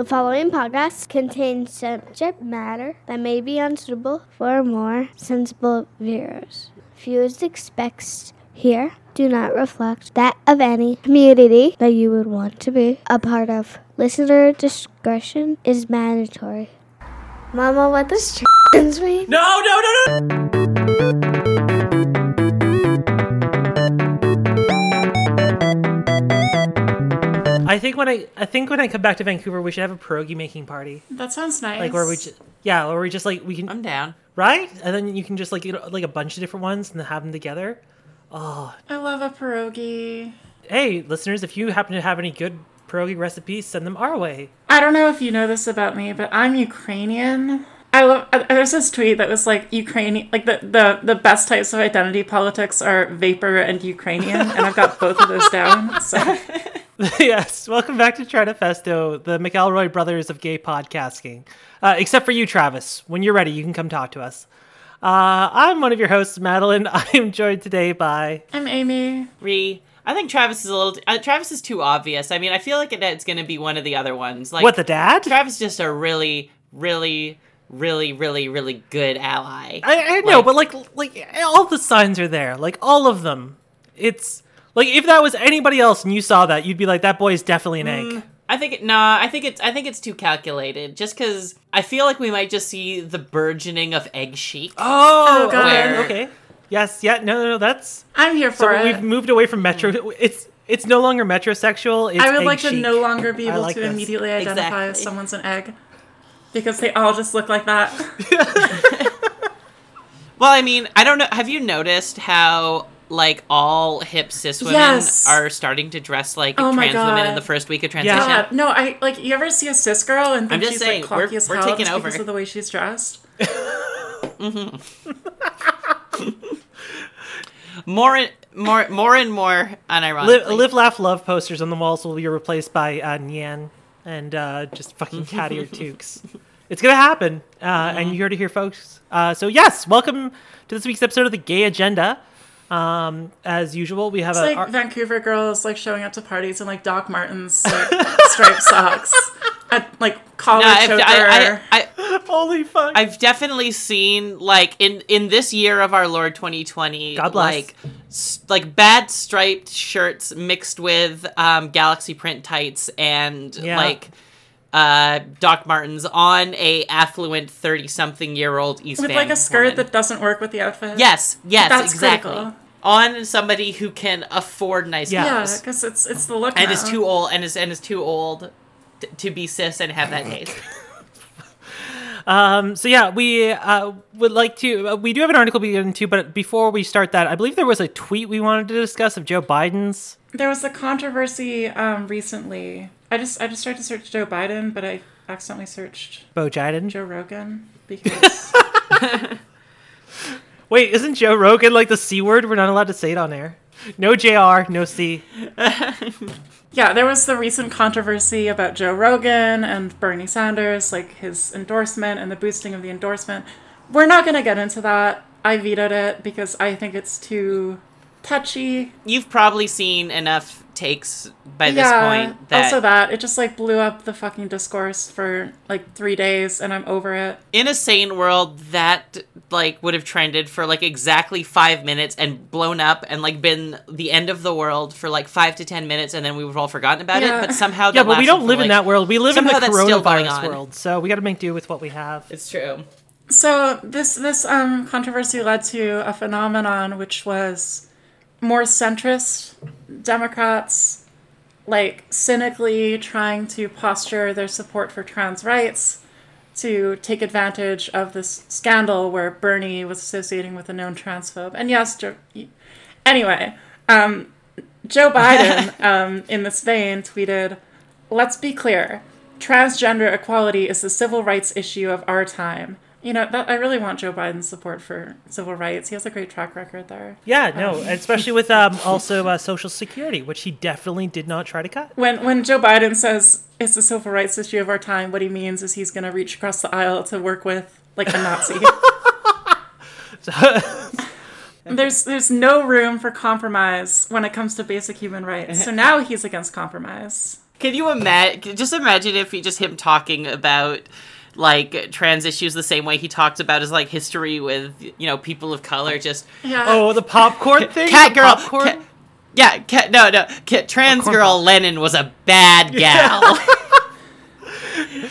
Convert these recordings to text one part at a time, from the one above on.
The following podcast contains subject matter that may be unsuitable for more sensible viewers. Views expressed here do not reflect that of any community that you would want to be a part of. Listener discretion is mandatory. Mama, what does trans mean? No, no, no, no. I think when I I think when I come back to Vancouver, we should have a pierogi making party, That sounds nice. like where we just yeah, or we just like we can I'm down. right, and then you can just like get like a bunch of different ones and then have them together. Oh, I love a pierogi. Hey, listeners, if you happen to have any good pierogi recipes, send them our way. I don't know if you know this about me, but I'm Ukrainian. I love. uh, There's this tweet that was like Ukrainian, like the the the best types of identity politics are vapor and Ukrainian, and I've got both of those down. So yes, welcome back to Tranifesto, the McElroy brothers of gay podcasting. Uh, except for you, Travis. When you're ready, you can come talk to us. Uh, I'm one of your hosts, Madeline. I am joined today by I'm Amy. Re. I think Travis is a little. Uh, Travis is too obvious. I mean, I feel like it, it's going to be one of the other ones. Like what the dad. Travis is just a really, really, really, really, really good ally. I, I know, Like- but like, like all the signs are there, like all of them. It's like if that was anybody else and you saw that, you'd be like, that boy is definitely an egg. Mm, I think nah. I think it's. I think it's too calculated. Just because I feel like we might just see the burgeoning of egg chic. Oh, oh, God. okay, okay. Yes, yeah, no, no, no, that's I'm here so for it. we've moved away from metro. It's it's no longer metrosexual. It's I would egg like to no longer be able like to this. immediately identify as Exactly. someone's an egg because they all just look like that. Well, I mean, I don't know. Have you noticed how like all hip cis women Yes. are starting to dress like Oh trans women in the first week of transition? Yeah. No, I like you ever see a cis girl and think I'm just she's saying, like we're- as we're hell taking just because of the way she's dressed. More and more, more and more unironically. Live, live, laugh, love posters on the walls will be replaced by uh, Nyan and uh, just fucking catty or toques. It's gonna happen, uh, and you heard it here, folks. Uh, so yes, welcome to this week's episode of the Gay Agenda. Um, as usual, we have It's a like our- Vancouver girls like showing up to parties in like Doc Martens like, striped socks, a, like collar No, I've, choker. I, I, I, holy fuck. I've definitely seen like in in this year of our Lord 2020, God bless. like s- like bad striped shirts mixed with um, galaxy print tights and Yeah. like uh Doc Martens on a affluent 30 something year old East with like a skirt woman. that doesn't work with the outfit. yes yes That's exactly critical. on somebody who can afford nice Yeah. yeah, because it's it's the look and now. is too old and is and is too old t- to be cis and have that taste. Um, so yeah, we uh, would like to. Uh, we do have an article we get into, but before we start that, I believe there was a tweet we wanted to discuss of Joe Biden's. There was a controversy um, recently. I just I just tried to search Joe Biden, but I accidentally searched Bo Biden. Joe Rogan because Wait, isn't Joe Rogan like the c word? We're not allowed to say it on air. No Jr. No C. yeah, there was the recent controversy about Joe Rogan and Bernie Sanders, like his endorsement and the boosting of the endorsement. We're not gonna get into that. I vetoed it because I think it's too touchy. You've probably seen enough takes by this point that also that it just like blew up the fucking discourse for like three days, and I'm over it. in a sane world that like would have trended for like exactly five minutes and blown up and like been the end of the world for like five to ten minutes and then we would have all forgotten about Yeah. it but somehow Yeah, but we don't for, live in that world. We live in the somehow that's still going coronavirus world, so we got to make do with what we have. it's true So this this um controversy led to a phenomenon which was more centrist Democrats like cynically trying to posture their support for trans rights to take advantage of this scandal where Bernie was associating with a known transphobe. And yes, Joe, anyway, um, Joe Biden, um, in this vein, tweeted, Let's be clear. Transgender equality is the civil rights issue of our time. You know, that, I really want Joe Biden's support for civil rights. He has a great track record there. Yeah, no, especially with um, also uh, Social Security, which he definitely did not try to cut. When when Joe Biden says it's the civil rights issue of our time, what he means is he's going to reach across the aisle to work with like a Nazi. there's there's no room for compromise when it comes to basic human rights. So now he's against compromise. Can you imagine? Just imagine if he just him talking about like trans issues the same way he talked about his like history with you know people of color. Just Yeah. Oh, the popcorn thing. cat The girl. popcorn? Cat, yeah, cat, no, no. Cat, trans Popcorn girl pop. Lennon was a bad gal.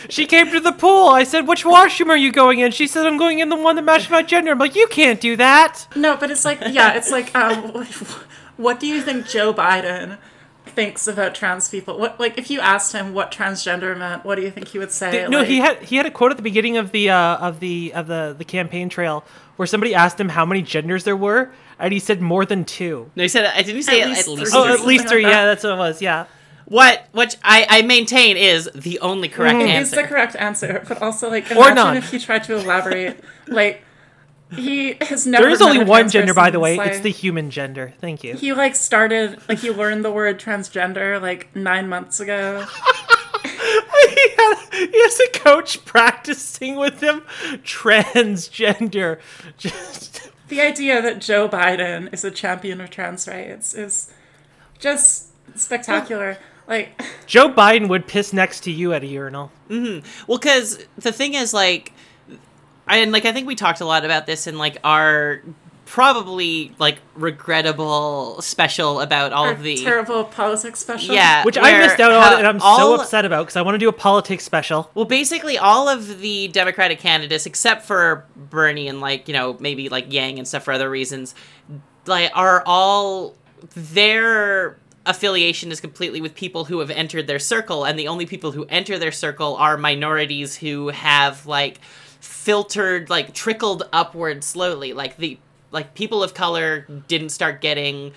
She came to the pool. I said, "Which washroom are you going in?" She said, "I'm going in the one that matches my gender." I'm like, "You can't do that." No, but it's like yeah, it's like um, what do you think Joe Biden thinks about trans people? What like if you asked him what transgender meant, what do you think he would say? no, Like, he had he had a quote at the beginning of the uh, of the of the the campaign trail where somebody asked him how many genders there were, and he said more than two. no, he said. I didn't he say At at least least. three. Oh, at least three. like Yeah, that's what it was. Yeah. What? Which I I maintain is the only correct Mm. It is the correct answer, but also like Or imagine none. if he tried to elaborate. like he has never. There is only one gender, by the way. his It's the human gender. Thank you. He like started like he learned the word transgender like nine months ago. he, had, he has a coach practicing with him transgender. Just The idea that Joe Biden is a champion of trans rights is just spectacular. Like Joe Biden would piss next to you at a urinal. Mm-hmm. Well, because the thing is, like, I and like I think we talked a lot about this in like our probably like regrettable special about all our of the terrible politics special. yeah, Which I missed out on, and I'm so upset about because I want to do a politics special. Well, basically, all of the Democratic candidates, except for Bernie and like you know maybe like Yang and stuff for other reasons, like are all their affiliation is completely with people who have entered their circle, and the only people who enter their circle are minorities who have like filtered like trickled upward slowly like the like people of color didn't start getting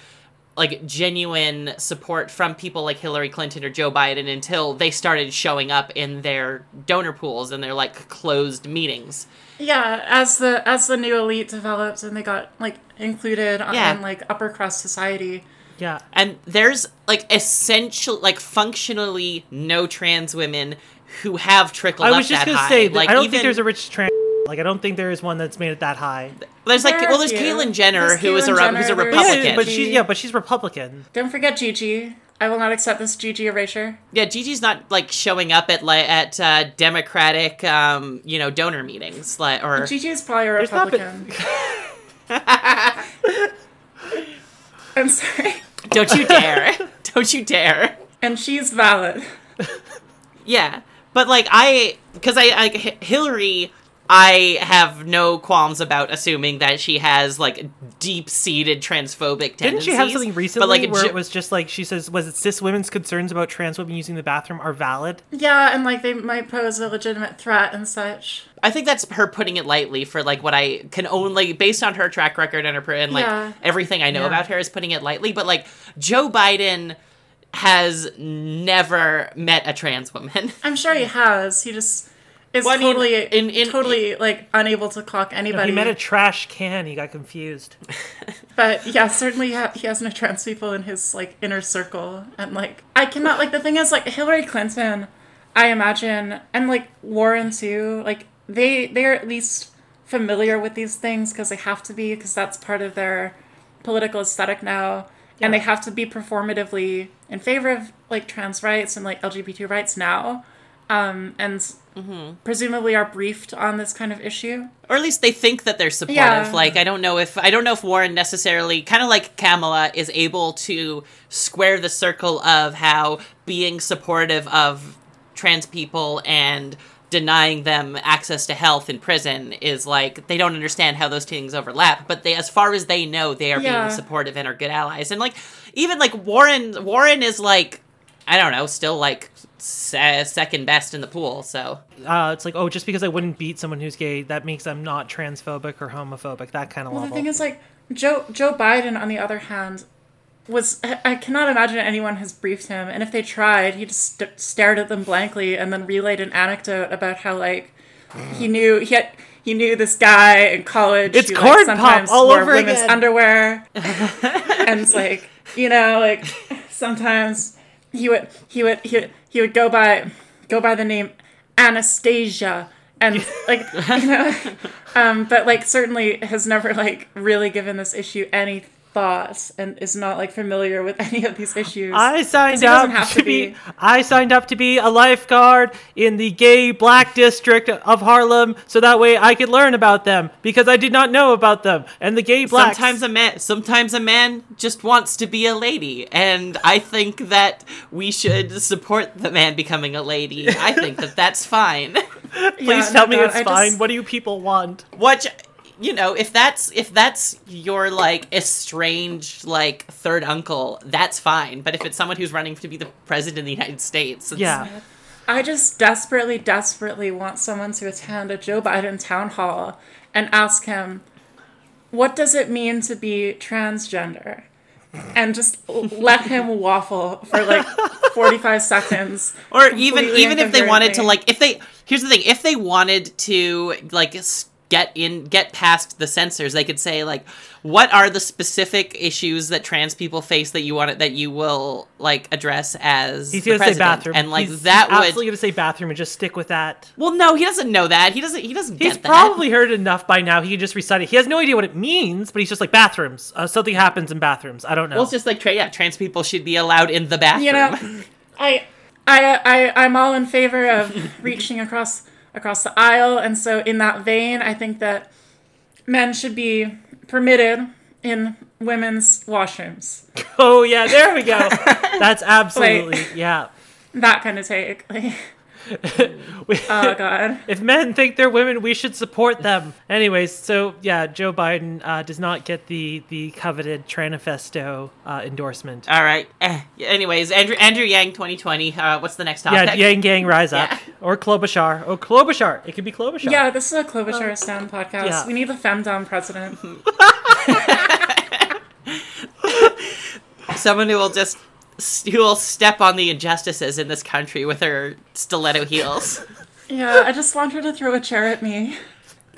like genuine support from people like Hillary Clinton or Joe Biden until they started showing up in their donor pools and their like closed meetings. Yeah, as the as the new elite developed and they got like included on, Yeah. in like upper crust society. Yeah. And there's like essential like functionally no trans women who have trickled I up was just that gonna high. say, like I don't even, think there's a rich trans. Like I don't think there is one that's made it that high. there's like There well there's a. Caitlyn Jenner There's who is a Caitlyn re- Jenner, who's a Republican. Yeah, but Gigi. she's yeah, but she's Republican. Don't forget Gigi. I will not accept this Gigi erasure. Yeah, Gigi's not like showing up at like at uh, Democratic, um, you know, donor meetings, like or Gigi is probably a There's Republican. I'm sorry. don't you dare, don't you dare. And she's valid. Yeah, but like I, because I, I H- Hillary, I have no qualms about assuming that she has like deep-seated transphobic tendencies. Didn't she have something recently But like, where Jo- it was just like she says, was it cis women's concerns about trans women using the bathroom are valid? Yeah, and like they might pose a legitimate threat and such. I think that's her putting it lightly for like what I can only based on her track record and her and like Yeah. everything I know Yeah. about her is putting it lightly. But like Joe Biden has never met a trans woman. I'm sure he has. He just is Well, I mean, totally in- in- totally like unable to clock No, anybody. he met a trash can. He got confused. But yeah, certainly ha- he has no trans people in his like inner circle, and like I cannot like the thing is like Hillary Clinton, I imagine, and like Warren too. Like they they are at least familiar with these things because they have to be because that's part of their political aesthetic now, and they have to be performatively in favor of like trans rights and like LGBT rights now, um, and presumably are briefed on this kind of issue. or at least they think that they're supportive. Yeah. Like I don't know if I don't know if Warren necessarily kind of like Kamala is able to square the circle of how being supportive of trans people and denying them access to health in prison is like they don't understand how those two things overlap but they as far as they know they are Yeah. being supportive and are good allies and like even like warren warren is like i don't know still like se- second best in the pool so Uh, it's like, oh, just because I wouldn't beat someone who's gay, that makes them not transphobic or homophobic. That kind of Well, level. the thing is, like Joe Joe Biden, on the other hand, was I I cannot imagine anyone has briefed him, and if they tried, he just st- stared at them blankly and then relayed an anecdote about how like he knew he had. He knew this guy in college. It's who, corn like, pop all wore over women's again. underwear, and it's like you know, like sometimes he would he would he would, he would go by go by the name Anastasia, and like you know, um, but like certainly has never like really given this issue any thought and is not like familiar with any of these issues. I signed up to to be, be. I signed up to be a lifeguard in the gay black district of Harlem so that way I could learn about them because I did not know about them. And the gay blacks Sometimes a man sometimes a man just wants to be a lady and I think that we should support the man becoming a lady. I think that that's fine. Please Yeah, tell no, me God, it's I fine. just- What do you people want? What you know, if that's if that's your like estranged like third uncle, that's fine. But if it's someone who's running to be the president of the United States, it's, Yeah. I just desperately, desperately want someone to attend a Joe Biden town hall and ask him, what does it mean to be transgender? And just let him waffle for like 45 seconds. or even even if they wanted to like if they here's the thing if they wanted to like s- get in get past the censors they could say like what are the specific issues that trans people face that you want it that you will like address as He's gonna say president bathroom, and like He's- that he's would absolutely gonna say bathroom and just stick with that. well no he doesn't know that he doesn't he doesn't He's get that probably heard enough by now. He can just recite it. He has no idea what it means, but he's just like bathrooms. Uh, something happens in bathrooms. I don't know. well it's just like tra- yeah trans people should be allowed in the bathroom You know, I, I, I, I'm all in favor of reaching across across the aisle, and so in that vein, I think that men should be permitted in women's washrooms. oh yeah, there we go. That's absolutely yeah. That kind of take. Like, We- oh god. if men think they're women, we should support them. Anyways, so yeah, Joe Biden uh, does not get the the coveted Tranifesto uh, endorsement. all right eh. anyways andrew andrew yang 2020 uh, what's the next topic yeah, Yang Gang Rise Up Yeah. or Klobuchar. Oh, Klobuchar. It could be Klobuchar. Yeah, this is a Klobuchar stand podcast. yeah. We need the femdom president. someone who will just who will step on the injustices in this country with her stiletto heels. Yeah, I just want her to throw a chair at me.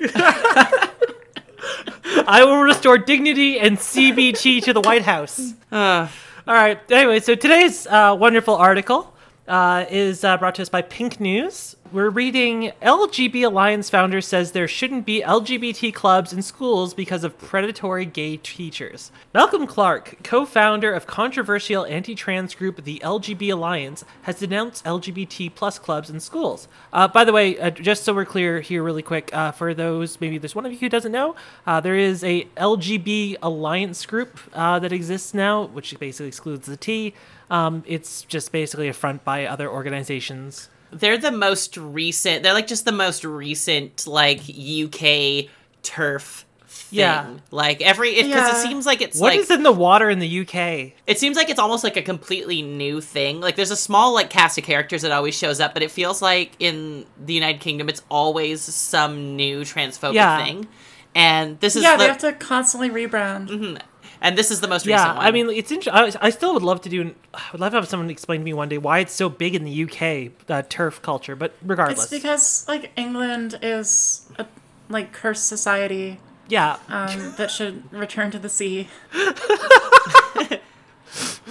I will restore dignity and CBT to the White House. Uh, All right. Anyway, so today's uh, wonderful article uh, is uh, brought to us by Pink News. We're reading LGB Alliance founder says there shouldn't be LGBT clubs in schools because of predatory gay teachers. Malcolm Clark, co founder of controversial anti trans group the LGB Alliance, has denounced LGBT plus clubs in schools. Uh, by the way, uh, just so we're clear here, really quick, uh, for those, maybe there's one of you who doesn't know, uh, there is a LGB Alliance group uh, that exists now, which basically excludes the T. Um, it's just basically a front by other organizations. They're the most recent. They're like just the most recent like UK turf thing. Yeah. Like every because Yeah. it seems like it's What like is in the water in the UK? it seems like it's almost like a completely new thing. Like there's a small like cast of characters that always shows up, but it feels like in the United Kingdom it's always some new transphobic Yeah. thing. And this is Yeah, the, they have to constantly rebrand. Mm-hmm. And this is the most Yeah, recent one. I mean, it's interesting. I, I still would love to do. I would love to have someone explain to me one day why it's so big in the UK, uh, turf culture. But regardless, It's because like England is a like cursed society yeah, um, that should return to the sea.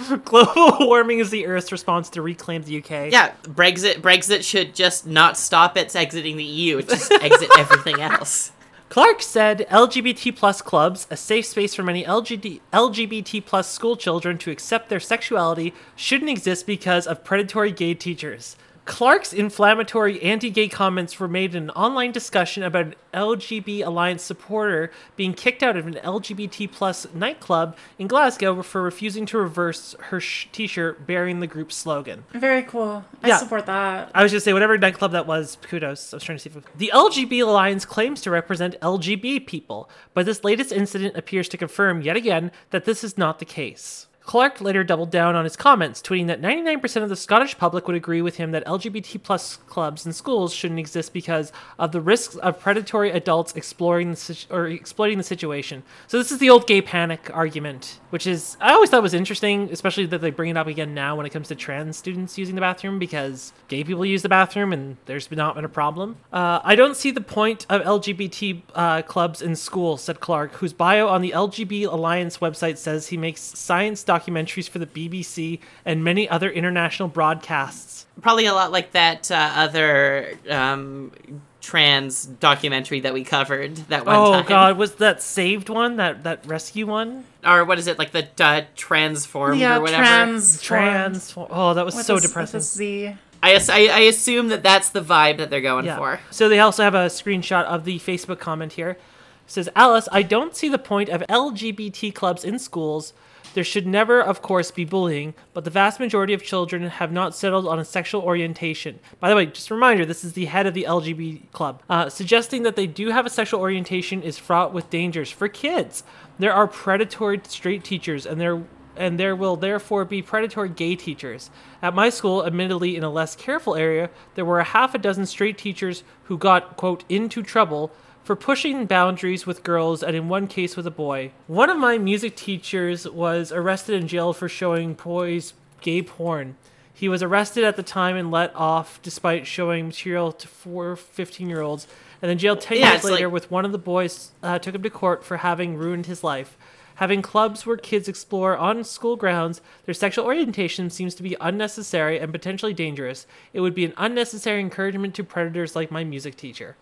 global warming is the Earth's response to reclaim the UK. yeah, Brexit Brexit should just not stop its exiting the EU. It just exit everything else. Clark said LGBT plus clubs, a safe space for many LGBT, plus school children to accept their sexuality, shouldn't exist because of predatory gay teachers. Clark's inflammatory anti-gay comments were made in an online discussion about an LGB Alliance supporter being kicked out of an LGBT plus nightclub in Glasgow for refusing to reverse her sh- t-shirt bearing the group's slogan. Very cool. I Yeah. support that. I was just say whatever nightclub that was. Kudos. I was trying to see if the LGB Alliance claims to represent LGB people, but this latest incident appears to confirm yet again that this is not the case. Clark later doubled down on his comments, tweeting that 99% of the Scottish public would agree with him that LGBT plus clubs and schools shouldn't exist because of the risks of predatory adults exploring the situ- or exploiting the situation. So this is the old gay panic argument, which is I always thought was interesting, especially that they bring it up again now when it comes to trans students using the bathroom because gay people use the bathroom and there's not been a problem. Uh, I don't see the point of LGBT uh, clubs in schools," said Clark, whose bio on the LGB Alliance website says he makes science documentaries for the BBC and many other international broadcasts. Probably a lot like that uh, other um, trans documentary that we covered that one Oh time. Oh God, was that saved one? That that rescue one? Or what is it like the uh, transformed yeah, or whatever? trans. Trans. Oh, that was with so a s- depressing. a Z. I, as- I I assume that that's the vibe that they're going for. So they also have a screenshot of the Facebook comment here. It says Alice, I don't see the point of LGBT clubs in schools. There should never, of course, be bullying, but the vast majority of children have not settled on a sexual orientation. By the way, just a reminder, this is the head of the LGBT club. Uh, suggesting that they do have a sexual orientation is fraught with dangers for kids. There are predatory straight teachers, and there and there will therefore be predatory gay teachers. At my school, admittedly in a less careful area, there were a half a dozen straight teachers who got, quote, into trouble for pushing boundaries with girls and in one case with a boy. One of my music teachers was arrested and jailed for showing boys gay porn. He was arrested at the time and let off despite showing material to four 15 year olds, and then jailed 10 Yeah, years later like- with one of the boys uh, took him to court for having ruined his life. Having clubs where kids explore on school grounds their sexual orientation seems to be unnecessary and potentially dangerous. It would be an unnecessary encouragement to predators like my music teacher.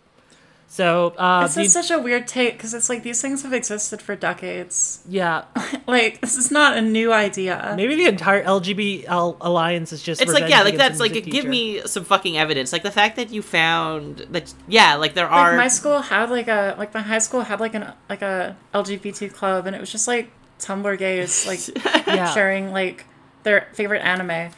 So, uh, It's the- just such a weird take because it's like these things have existed for decades. yeah, Like this is not a new idea. maybe the entire LGBT alliance is just It's like yeah, like that's like music give me some fucking evidence. Like the fact that you found that yeah, like there Like are my school had like a like my high school had like an like a LGBT club and it was just like Tumblr gays like Yeah. sharing like their favorite anime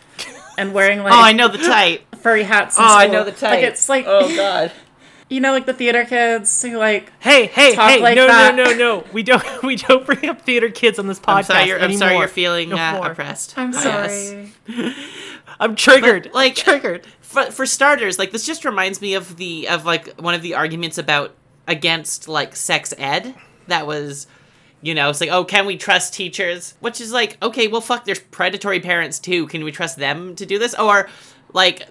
and wearing like Oh, I know the type. furry hats. in Oh, I know the type. Like it's like oh god. you know like the theater kids who like Hey, hey, talk hey! like no, that. no, no, no! We don't, we don't bring up theater kids on this podcast I'm sorry. You're, I'm sorry. You're feeling No uh, oppressed. I'm Yes. sorry. I'm triggered. like triggered. For, for starters, like this just reminds me of the of like one of the arguments about against like sex ed. That was, you know, it's like, oh, can we trust teachers? Which is like, okay, well, fuck. There's predatory parents too. Can we trust them to do this? Or like,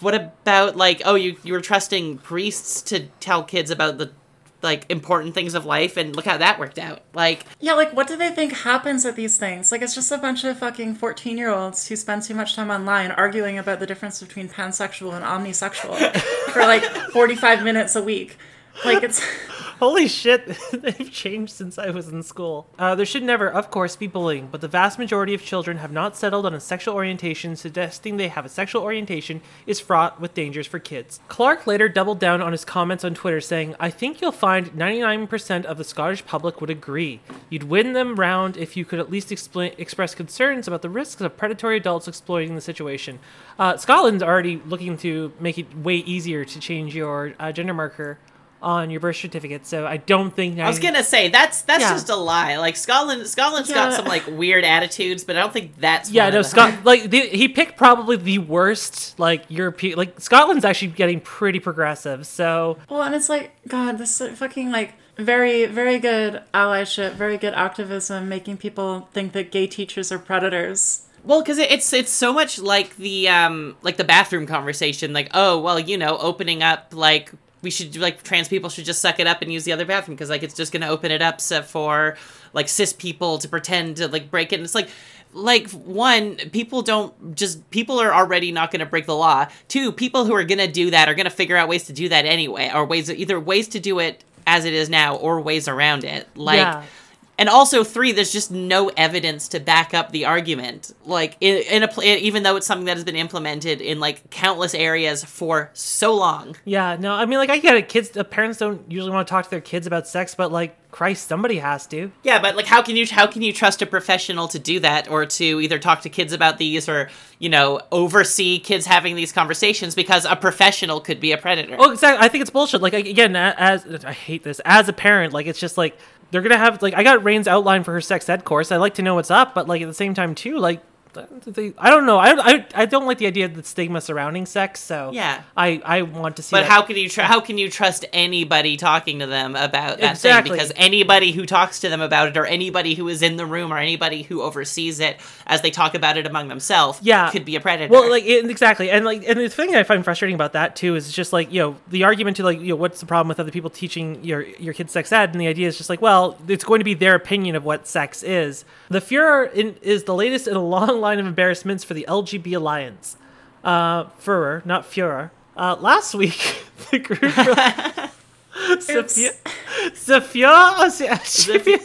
what about like, oh, you you were trusting priests to tell kids about the like important things of life, and look how that worked out. Like, Yeah, like what do they think happens at these things? Like it's just a bunch of fucking 14 year olds who spend too much time online arguing about the difference between pansexual and omnisexual for like 45 minutes a week. Like it's Holy shit, they've changed since I was in school. Uh, there should never, of course, be bullying, but the vast majority of children have not settled on a sexual orientation, suggesting they have a sexual orientation is fraught with dangers for kids. Clark later doubled down on his comments on Twitter, saying, I think you'll find 99% of the Scottish public would agree. You'd win them round if you could at least explain, express concerns about the risks of predatory adults exploiting the situation. Uh, Scotland's already looking to make it way easier to change your uh, gender marker on your birth certificate, so I don't think. I was gonna say that's that's Yeah. just a lie. Like Scotland, Scotland's got some like weird attitudes, but I don't think that's Yeah, one no, of them. Scott. Like the, he picked probably the worst like European. Like Scotland's actually getting pretty progressive. So well, and it's like God, this is fucking like very very good allyship, very good activism, making people think that gay teachers are predators. Well, because it's it's so much like the um like the bathroom conversation. Like, oh well, you know, opening up like we should like trans people should just suck it up and use the other bathroom because like it's just gonna open it up so for like cis people to pretend to like break it. And it's like like one people don't just people are already not going to break the law two people who are going to do that are going to figure out ways to do that anyway or ways either ways to do it as it is now or ways around it like Yeah. And also three there's just no evidence to back up the argument like in, in a pl- even though it's something that has been implemented in like countless areas for so long yeah, no, I mean like I get it. Kids, parents don't usually want to talk to their kids about sex, but like Christ, somebody has to. yeah but like how can you how can you trust a professional to do that or to either talk to kids about these or you know oversee kids having these conversations because a professional could be a predator Oh, exactly. I think it's bullshit. Like again, as I hate this as a parent, like it's just like they're gonna have like I got Rain's outline for her sex ed course. I'd like to know what's up, but like at the same time too, like they, I don't know. I, I I don't like the idea of the stigma surrounding sex. So Yeah. I I want to see. But that. how can you tr- how can you trust anybody talking to them about that Exactly. thing? Because anybody who talks to them about it, or anybody who is in the room, or anybody who oversees it as they talk about it among themselves, Yeah. could be a predator. Well, like it, exactly, and like, and the thing I find frustrating about that too is just like you know the argument to like you know what's the problem with other people teaching your your kids sex ed, and the idea is just like well it's going to be their opinion of what sex is. The Furor in, is the latest in a long line of embarrassments for the LGB alliance. Uh, Furor, not Fuhrer. Uh, last week, the group. Sophia, Sophia, Sophia,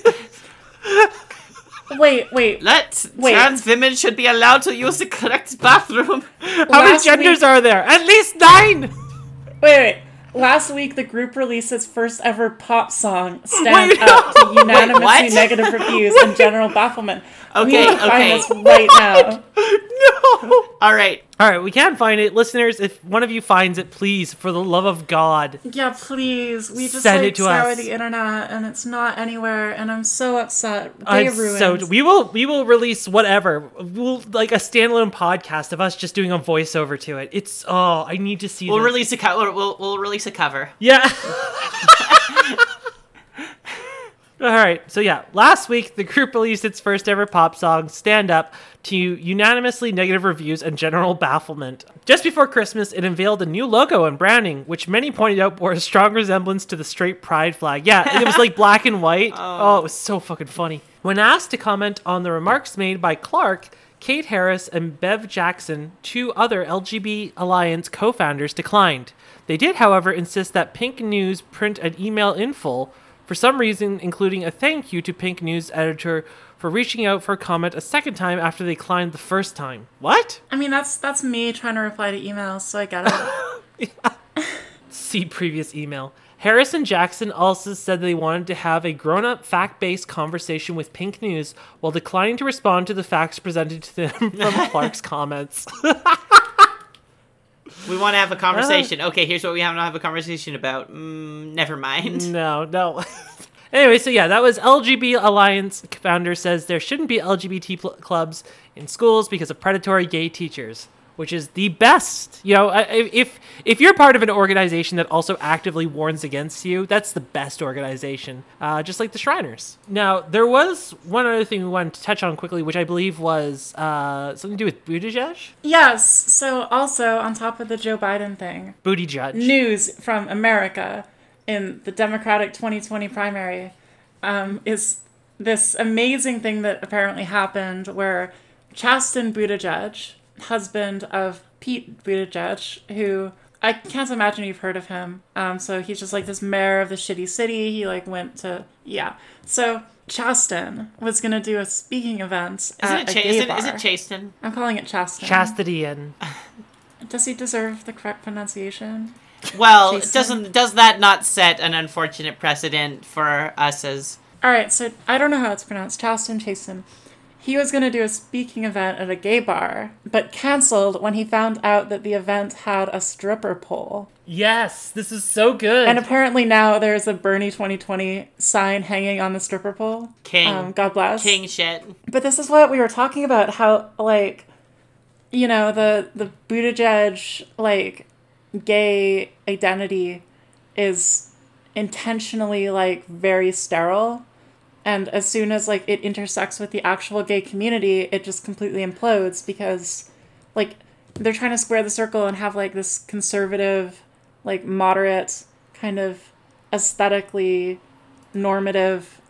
Wait, wait. Let Wait. trans women should be allowed to use the correct bathroom. how many genders week- are there? At least nine. Wait, wait. Last week, the group released its first ever pop song, Stand Wait, Up, to unanimously what? negative reviews and general bafflement. We Okay, need to find okay. right now. no. All right, All right, we can find it, listeners. If one of you finds it, please, for the love of God, Yeah, please. We just Send like it to scour us. the internet and it's not anywhere, and I'm so upset. They I'm ruined. so we will we will release whatever. We'll like a standalone podcast of us just doing a voiceover to it. It's oh, I need to see. we'll this. release a co- we'll, we'll we'll release a cover. Yeah. All right. So yeah, last week the group released its first ever pop song, "Stand Up," to unanimously negative reviews and general bafflement. Just before Christmas, it unveiled a new logo and branding, which many pointed out bore a strong resemblance to the straight pride flag. Yeah, it was like black and white. Oh. oh. it was so fucking funny. When asked to comment on the remarks made by Clark, Kate Harris and Bev Jackson, two other LGB Alliance co founders, declined. They did, however, insist that Pink News print an email in full, for some reason, including a thank you to Pink News editor for reaching out for a comment a second time after they declined the first time. What? I mean, that's that's me trying to reply to emails, so I get it. See previous email. Harris and Jackson also said they wanted to have a grown up, fact based conversation with Pink News while declining to respond to the facts presented to them from Clark's comments. We want to have a conversation. Okay, here's what we have to have a conversation about. Mm, never mind. No, no. anyway, so yeah, that was LGB Alliance founder says there shouldn't be LGBT pl- clubs in schools because of predatory gay teachers, which is the best. You know, if if you're part of an organization that also actively warns against you, that's the best organization. Uh, just like the Shriners. Now, there was one other thing we wanted to touch on quickly, which I believe was uh, something to do with Buttigieg. yes. So also on top of the Joe Biden thing, Judge. news from America in the Democratic 2020 primary um, is this amazing thing that apparently happened where Chasten Buttigieg, husband of Pete Buttigieg, who I can't imagine you've heard of him. Um, so he's just like this mayor of the shitty city. He like went to yeah. So Chasten was gonna do a speaking event Isn't at it, a gay is it, bar. is it Chasten? I'm calling it Chasten. Chastity and Does he deserve the correct pronunciation? Well, Chasten. doesn't does that not set an unfortunate precedent for us as All right, so I don't know how it's pronounced. Chasten Chasten. He was going to do a speaking event at a gay bar, but canceled when he found out that the event had a stripper pole. yes, this is so good. And apparently now there's a Bernie 2020 sign hanging on the stripper pole. king Um, God bless. king shit? But this is what we were talking about. How like, you know, the the Buttigieg like gay identity is intentionally like very sterile, and as soon as like it intersects with the actual gay community, it just completely implodes because, like, they're trying to square the circle and have like this conservative, like moderate kind of aesthetically normative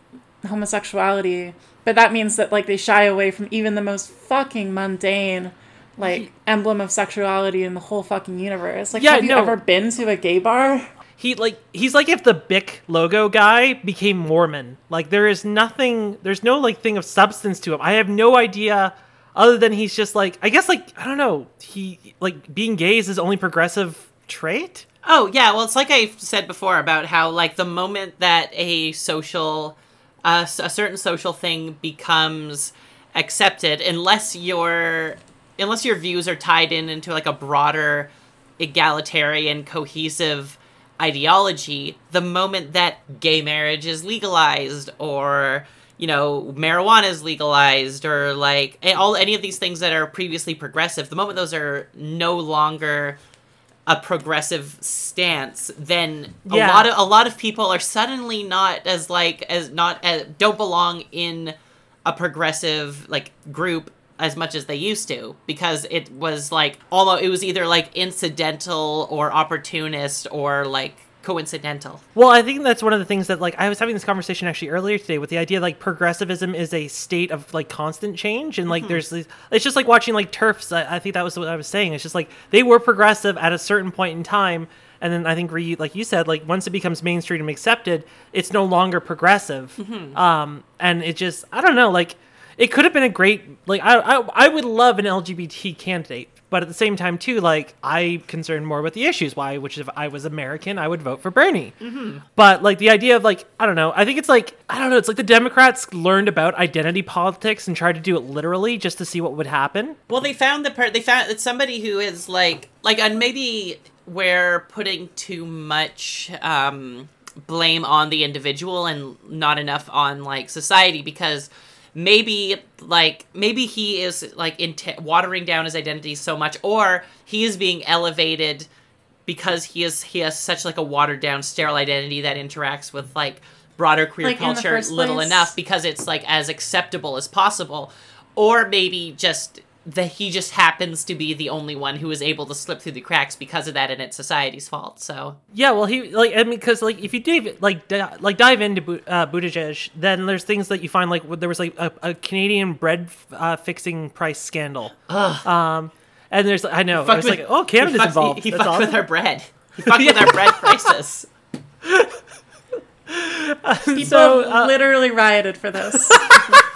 homosexuality. But that means that like they shy away from even the most fucking mundane like emblem of sexuality in the whole fucking universe. Like Yeah, have you no. ever been to a gay bar he like he's like if the Bic logo guy became Mormon. Like there is nothing there's no like thing of substance to him. I have no idea other than he's just like I guess like I don't know, he like being gay is his only progressive trait? Oh yeah, well it's like I said before about how like the moment that a social, uh, a certain social thing becomes accepted, unless your unless your views are tied in into like a broader, egalitarian, cohesive ideology, the moment that gay marriage is legalized or you know marijuana is legalized or like all any of these things that are previously progressive the moment those are no longer a progressive stance then a lot of a lot of people are suddenly not as like as not as don't belong in a progressive like group as much as they used to because it was like although it was either like incidental or opportunist or like coincidental Well, I think that's one of the things that like I was having this conversation actually earlier today with the idea like progressivism is a state of like constant change and like there's these, it's just like watching like turfs. I, I think that was what I was saying. It's just like they were progressive at a certain point in time, and then I think re, like you said, like once it becomes mainstream and accepted, it's no longer progressive. Um, and it just I don't know like. It could have been a great like I, I I would love an LGBT candidate, but at the same time too like I concerned more with the issues. Why, which if I was American, I would vote for Bernie. But like the idea of like I don't know, I think it's like I don't know, it's like the Democrats learned about identity politics and tried to do it literally just to see what would happen. Well, they found the part. They found it's somebody who is like like, and maybe we're putting too much um, blame on the individual and not enough on like society because maybe like maybe he is like int- watering down his identity so much, or he is being elevated because he is he has such like a watered down sterile identity that interacts with like broader queer Like, culture little place- enough because it's like as acceptable as possible. Or maybe just that he just happens to be the only one who is able to slip through the cracks because of that and it's society's fault so Yeah, well, he like I mean, because like if you dive like di- like dive into Bu- uh, Buttigieg, then there's things that you find like there was like a, a Canadian bread uh, fixing price scandal. Um, and there's I know Fucked it's like oh Canada's he fucked, involved. he, he That's fucked with our bread he fucked with our bread prices People So, uh, literally rioted for this.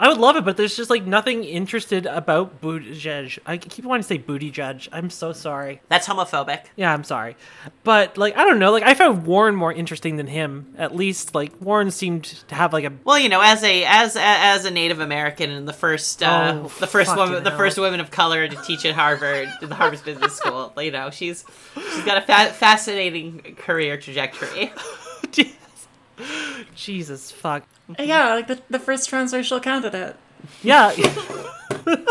I would love it, but there's just like nothing interested about Buttigieg. I keep wanting to say booty judge. I'm so sorry. that's homophobic Yeah, I'm sorry, but like I don't know. Like I found Warren more interesting than him. At least like Warren seemed to have like a well you know as a as a, as a native american and the first uh Oh, the first woman the first woman of color to teach at harvard the harvard business school you know she's she's got a fa- fascinating career trajectory Jesus fuck. yeah, like the, the first transracial candidate. Yeah.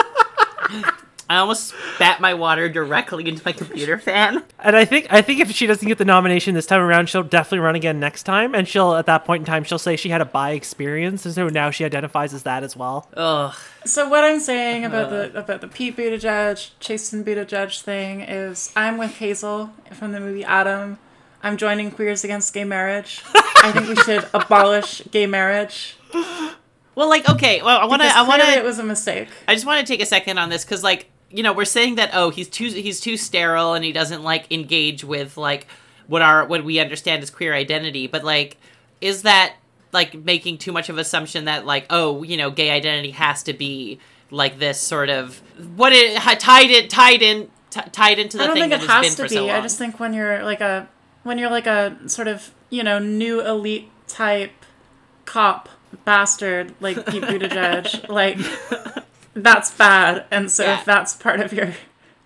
I almost spat my water directly into my computer fan. And I think I think if she doesn't get the nomination this time around, she'll definitely run again next time. And she'll at that point in time she'll say she had a bi experience, and so now she identifies as that as well. Ugh. So what I'm saying about the about the Pete Buttigieg, Chasten Buttigieg thing is I'm with Hazel from the movie Adam. I'm joining Queers Against Gay Marriage. I think we should abolish gay marriage. Well, like, okay. Well, I want to. I want to. It was a mistake. I just want to take a second on this because, like, you know, we're saying that oh, he's too he's too sterile and he doesn't like engage with like what our what we understand as queer identity. But like, is that like making too much of assumption that like oh, you know, gay identity has to be like this sort of what it tied it tied in t- tied into the I don't thing think that it has to so be. long. I just think when you're like a when you're like a sort of you know new elite type cop bastard like Pete Buttigieg, like that's bad. And so Yeah. if that's part of your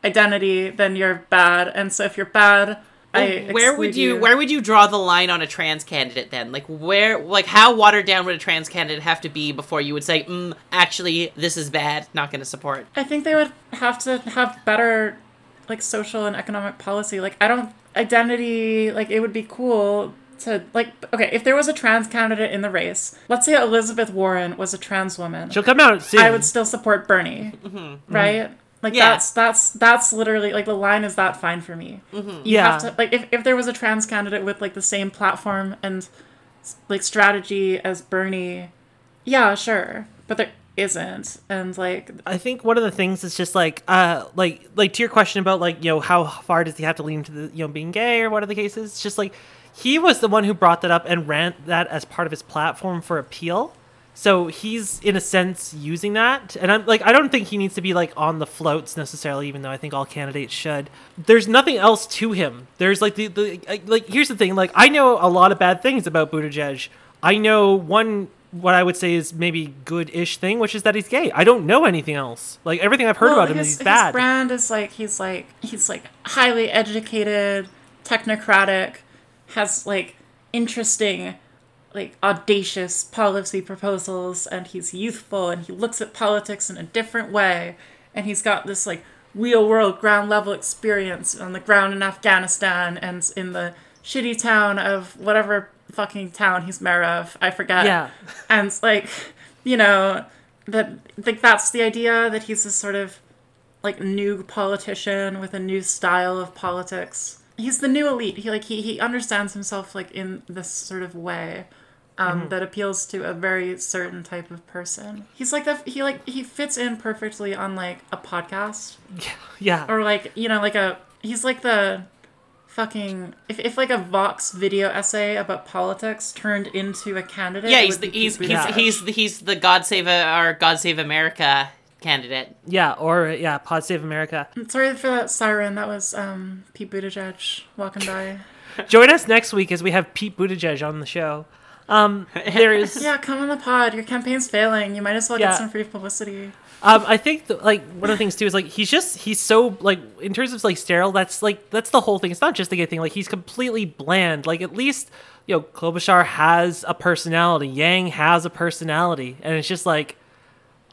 identity, then you're bad. And so if you're bad, I where would exclude you, where would you draw the line on a trans candidate then like where like how watered down would a trans candidate have to be before you would say mm, actually this is bad not going to support I think they would have to have better like social and economic policy. Like I don't identity like it would be cool to like okay, if there was a trans candidate in the race, let's say Elizabeth Warren was a trans woman. She'll come out soon. I would still support Bernie. Mm-hmm. Mm-hmm. Right? Like Yeah. that's that's that's literally like the line is that fine for me. Mm-hmm. You Yeah. have to like if, if there was a trans candidate with like the same platform and like strategy as Bernie, yeah, sure. But there isn't. And like I think one of the things is just like, uh, like, like to your question about like, you know, how far does he have to lean to the, you know, being gay or what are the cases? It's just like, he was the one who brought that up and ran that as part of his platform for appeal. So he's in a sense using that, and I'm like, I don't think he needs to be like on the floats necessarily, even though I think all candidates should. There's nothing else to him. There's like the, the like here's the thing, like I know a lot of bad things about Buttigieg. I know one what I would say is maybe good-ish thing, which is that he's gay. I don't know anything else. Like everything I've heard Well, about him his, is he's bad. His brand is like he's like he's like highly educated, technocratic, has like interesting like audacious policy proposals and he's youthful and he looks at politics in a different way and he's got this like real world ground level experience on the ground in Afghanistan and in the shitty town of whatever fucking town he's mayor of. I forget. Yeah. And like, you know, that like that's the idea that he's this sort of like new politician with a new style of politics. He's the new elite. He like he he understands himself like in this sort of way. Um, that appeals to a very certain type of person. He's like the he like he fits in perfectly on like a podcast Yeah. Yeah. or like you know like a he's like the fucking if, if like a vox video essay about politics turned into a candidate Yeah, he's the be he's he's, he's the he's the God Save a, or God Save America candidate. Yeah. Or yeah, Pod Save America. sorry for that siren that was um pete buttigieg walking by Join us next week as we have Pete Buttigieg on the show. Um, there is. yeah come on the pod your campaign's failing you might as well Yeah. get some free publicity Um, I think like one of the things too is like he's just he's so like in terms of like sterile. That's like that's the whole thing. It's not just the gay thing. Like he's completely bland. Like at least you know Klobuchar has a personality. Yang has a personality, and it's just like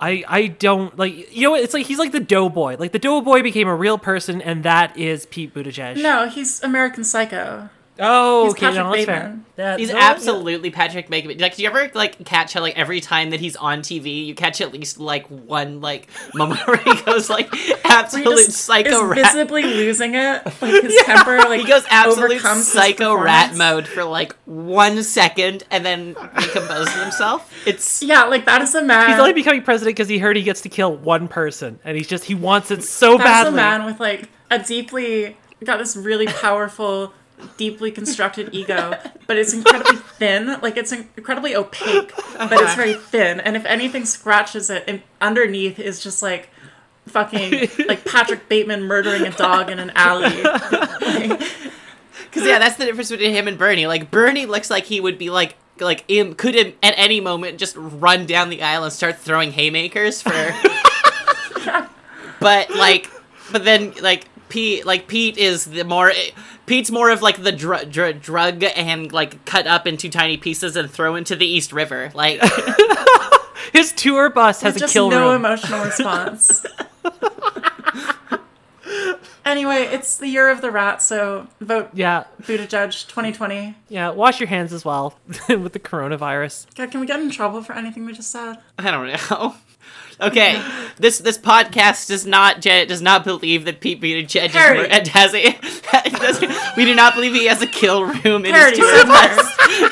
I I don't like you know it's like he's like the doughboy. Like the doughboy became a real person, and that is Pete Buttigieg. no he's american psycho Oh, He's okay, Patrick no, that's fair. Bateman. That- He's no, absolutely Patrick Bateman. Like, do you ever like catch how like every time that he's on TV, you catch at least like one like moment where he goes like He absolute just psycho is rat. visibly losing it like his temper like He goes absolute overcomes psycho rat mode for like one second and then recomposes himself. It's yeah like that is a man He's only becoming president because he heard he gets to kill one person, and he's just he wants it so That's badly. a man with like a deeply got this really powerful, deeply constructed ego, but it's incredibly thin. Like it's incredibly opaque, but it's very uh-huh. thin. And if anything scratches it, and underneath is just like fucking like Patrick Bateman murdering a dog in an alley. Because yeah, that's the difference between him and Bernie. Like Bernie looks like he would be like like im- could im- at any moment just run down the aisle and start throwing haymakers for. but like, but then like Pete like Pete is the more Pete's more of like the dr- dr- drug and like cut up into tiny pieces and throw into the East River. Like His tour bus has a just kill no room. emotional response. anyway, it's the year of the rat, so vote yeah, Buttigieg 2020. yeah. Wash your hands as well with the coronavirus. God, can we get in trouble for anything we just said? I don't know. Okay, this this podcast does not ge- does not believe that Pete Buttigieg is mur- has a. does- we do not believe he has a kill room in Parody, his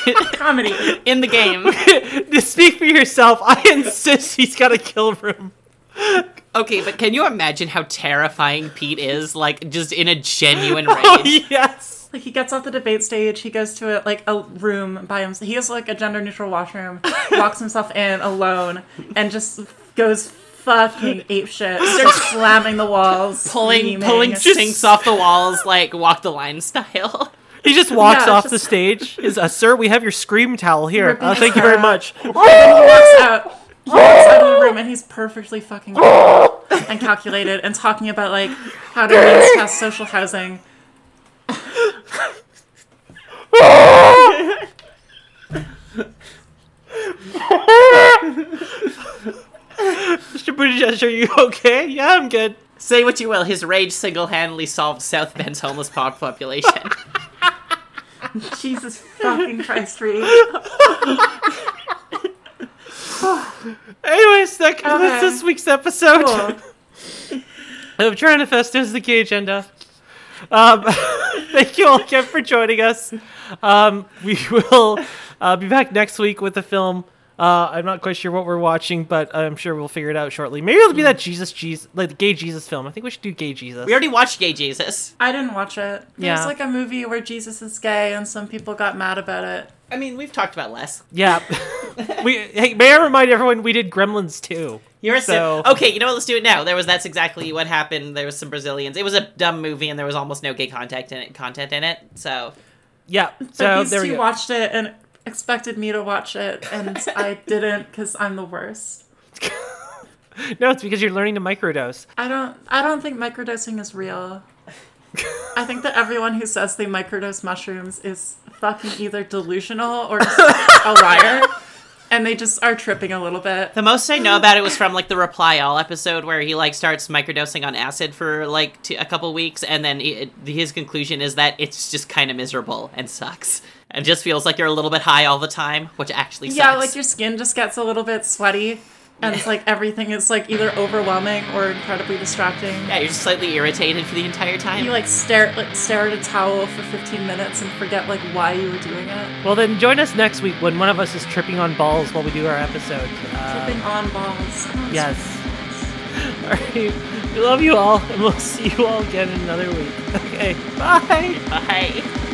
tour comedy. in the game. to speak for yourself, I insist he's got a kill room. Okay, but can you imagine how terrifying Pete is? Like just in a genuine oh, rage. Oh yes. Like he gets off the debate stage, he goes to a, like a room by himself. He has like a gender neutral washroom, locks himself in alone, and just goes fucking ape shit. Starts slamming the walls, Pulling screaming. pulling sinks off the walls like walk the line style. He just walks Yeah, off just- the stage. Is uh, sir, we have your scream towel here. Uh, thank you very out. much. Then he walks out. He walks out of the room and he's perfectly fucking and calculated and talking about like how to means test social housing. Mr. Buttigieg, are you okay? Yeah, I'm good. Say what you will, his rage single-handedly solved South Bend's homeless pop population. Jesus fucking Christ, Reed. Anyways, that concludes Okay. this week's episode Cool. of Tranifesto the Gay Agenda. Um, thank you all again for joining us. Um, we will uh, be back next week with the film. Uh, I'm not quite sure what we're watching, but I'm sure we'll figure it out shortly. Maybe it'll be that Jesus, Jesus, like the gay Jesus film. I think we should do gay Jesus. we already watched Gay Jesus. I didn't watch it. There's Yeah. like a movie where Jesus is gay and some people got mad about it. I mean, we've talked about less. Yeah. we hey, may I remind everyone we did Gremlins too. You're So- so okay. You know what? Let's do it now. There was that's exactly what happened. There was some Brazilians. It was a dumb movie, and there was almost no gay content in it. Content in it. So So Yeah. So these there we two go. watched it and expected me to watch it, and I didn't because I'm the worst. No, it's because you're learning to microdose. I don't. I don't think microdosing is real. I think that everyone who says they microdose mushrooms is fucking either delusional or a liar. And they just are tripping a little bit. The most I know about it was from like the Reply All episode where he like starts microdosing on acid for like two, a couple weeks, and then it, his conclusion is that it's just kind of miserable and sucks, and just feels like you're a little bit high all the time, which actually sucks. Yeah, like your skin just gets a little bit sweaty. And it's like everything is like either overwhelming or incredibly distracting. yeah, you're just slightly irritated for the entire time. You like stare like stare at a towel for 15 minutes and forget like why you were doing it. Well, then join us next week when one of us is tripping on balls while we do our episode. Uh, Tripping on balls. yes. All right. We love you all, and we'll see you all again in another week. Okay. Bye. Bye.